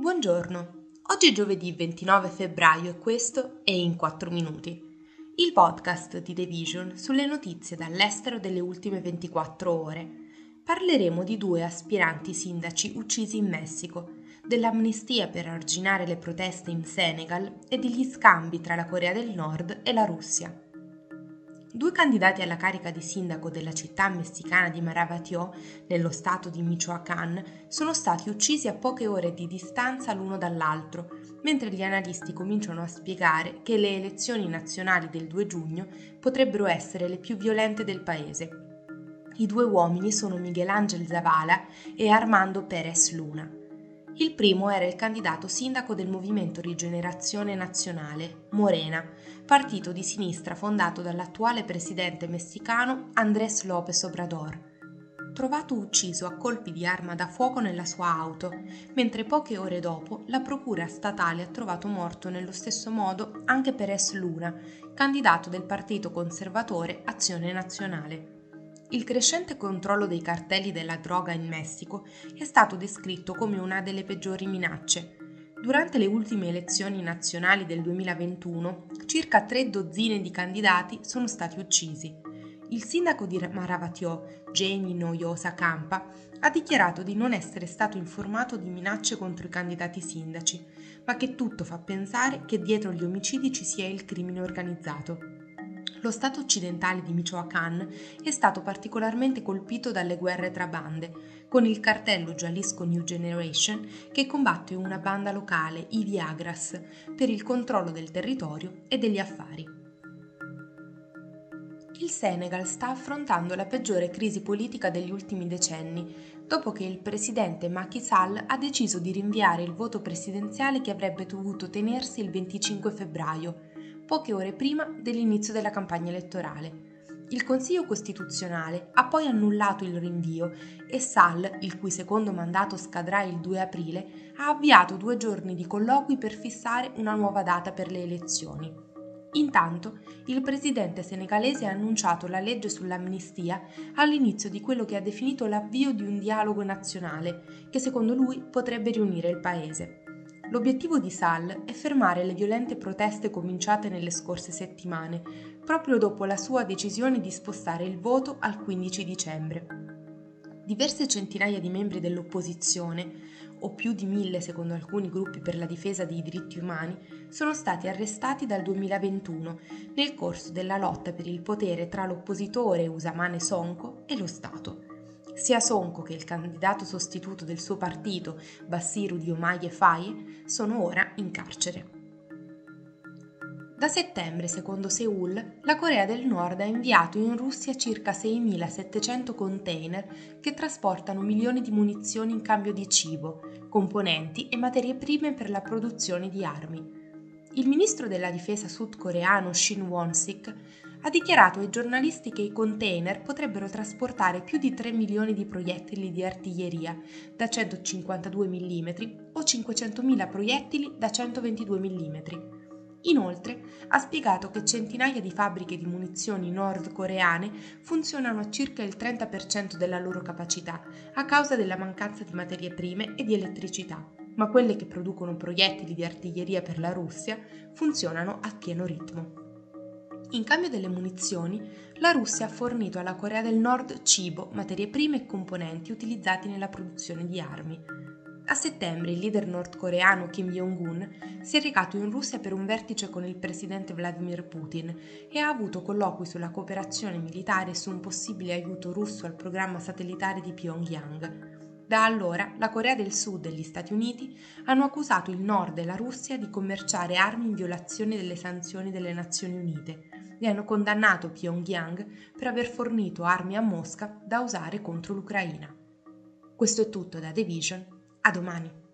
Buongiorno, oggi è giovedì 29 febbraio e questo è In 4 Minuti, il podcast di The Vision sulle notizie dall'estero delle ultime 24 ore. Parleremo di due aspiranti sindaci uccisi in Messico, dell'amnistia per arginare le proteste in Senegal e degli scambi tra la Corea del Nord e la Russia. Due candidati alla carica di sindaco della città messicana di Maravatio, nello stato di Michoacán, sono stati uccisi a poche ore di distanza l'uno dall'altro, mentre gli analisti cominciano a spiegare che le elezioni nazionali del 2 giugno potrebbero essere le più violente del paese. I due uomini sono Miguel Ángel Zavala e Armando Pérez Luna. Il primo era il candidato sindaco del Movimento Rigenerazione Nazionale, Morena, partito di sinistra fondato dall'attuale presidente messicano Andrés López Obrador. Trovato ucciso a colpi di arma da fuoco nella sua auto, mentre poche ore dopo la procura statale ha trovato morto nello stesso modo anche Pérez Luna, candidato del partito conservatore Azione Nazionale. Il crescente controllo dei cartelli della droga in Messico è stato descritto come una delle peggiori minacce. Durante le ultime elezioni nazionali del 2021, circa tre dozzine di candidati sono stati uccisi. Il sindaco di Maravatio, Jamie Noyosa Campa, ha dichiarato di non essere stato informato di minacce contro i candidati sindaci, ma che tutto fa pensare che dietro gli omicidi ci sia il crimine organizzato lo stato occidentale di Michoacán è stato particolarmente colpito dalle guerre tra bande, con il cartello Jalisco New Generation che combatte una banda locale, i Viagras, per il controllo del territorio e degli affari. Il Senegal sta affrontando la peggiore crisi politica degli ultimi decenni, dopo che il presidente Macky Sall ha deciso di rinviare il voto presidenziale che avrebbe dovuto tenersi il 25 febbraio, poche ore prima dell'inizio della campagna elettorale. Il Consiglio Costituzionale ha poi annullato il rinvio e Sall, il cui secondo mandato scadrà il 2 aprile, ha avviato due giorni di colloqui per fissare una nuova data per le elezioni. Intanto, il presidente senegalese ha annunciato la legge sull'amnistia all'inizio di quello che ha definito l'avvio di un dialogo nazionale, che secondo lui potrebbe riunire il paese. L'obiettivo di Sall è fermare le violente proteste cominciate nelle scorse settimane, proprio dopo la sua decisione di spostare il voto al 15 dicembre. Diverse centinaia di membri dell'opposizione, o più di mille secondo alcuni gruppi per la difesa dei diritti umani, sono stati arrestati dal 2021 nel corso della lotta per il potere tra l'oppositore Usamane Sonko e lo Stato. Sia Sonko che il candidato sostituto del suo partito, Bassiru Diomaye Faye, sono ora in carcere. Da settembre, secondo Seoul, la Corea del Nord ha inviato in Russia circa 6.700 container che trasportano milioni di munizioni in cambio di cibo, componenti e materie prime per la produzione di armi. Il ministro della difesa sudcoreano Shin Won-sik ha dichiarato ai giornalisti che i container potrebbero trasportare più di 3 milioni di proiettili di artiglieria da 152 mm o 500.000 proiettili da 122 mm. Inoltre, ha spiegato che centinaia di fabbriche di munizioni nordcoreane funzionano a circa il 30% della loro capacità a causa della mancanza di materie prime e di elettricità, ma quelle che producono proiettili di artiglieria per la Russia funzionano a pieno ritmo. In cambio delle munizioni, la Russia ha fornito alla Corea del Nord cibo, materie prime e componenti utilizzati nella produzione di armi. A settembre il leader nordcoreano Kim Jong-un si è recato in Russia per un vertice con il presidente Vladimir Putin e ha avuto colloqui sulla cooperazione militare e su un possibile aiuto russo al programma satellitare di Pyongyang. Da allora la Corea del Sud e gli Stati Uniti hanno accusato il Nord e la Russia di commerciare armi in violazione delle sanzioni delle Nazioni Unite e hanno condannato Pyongyang per aver fornito armi a Mosca da usare contro l'Ucraina. Questo è tutto da The Vision, a domani.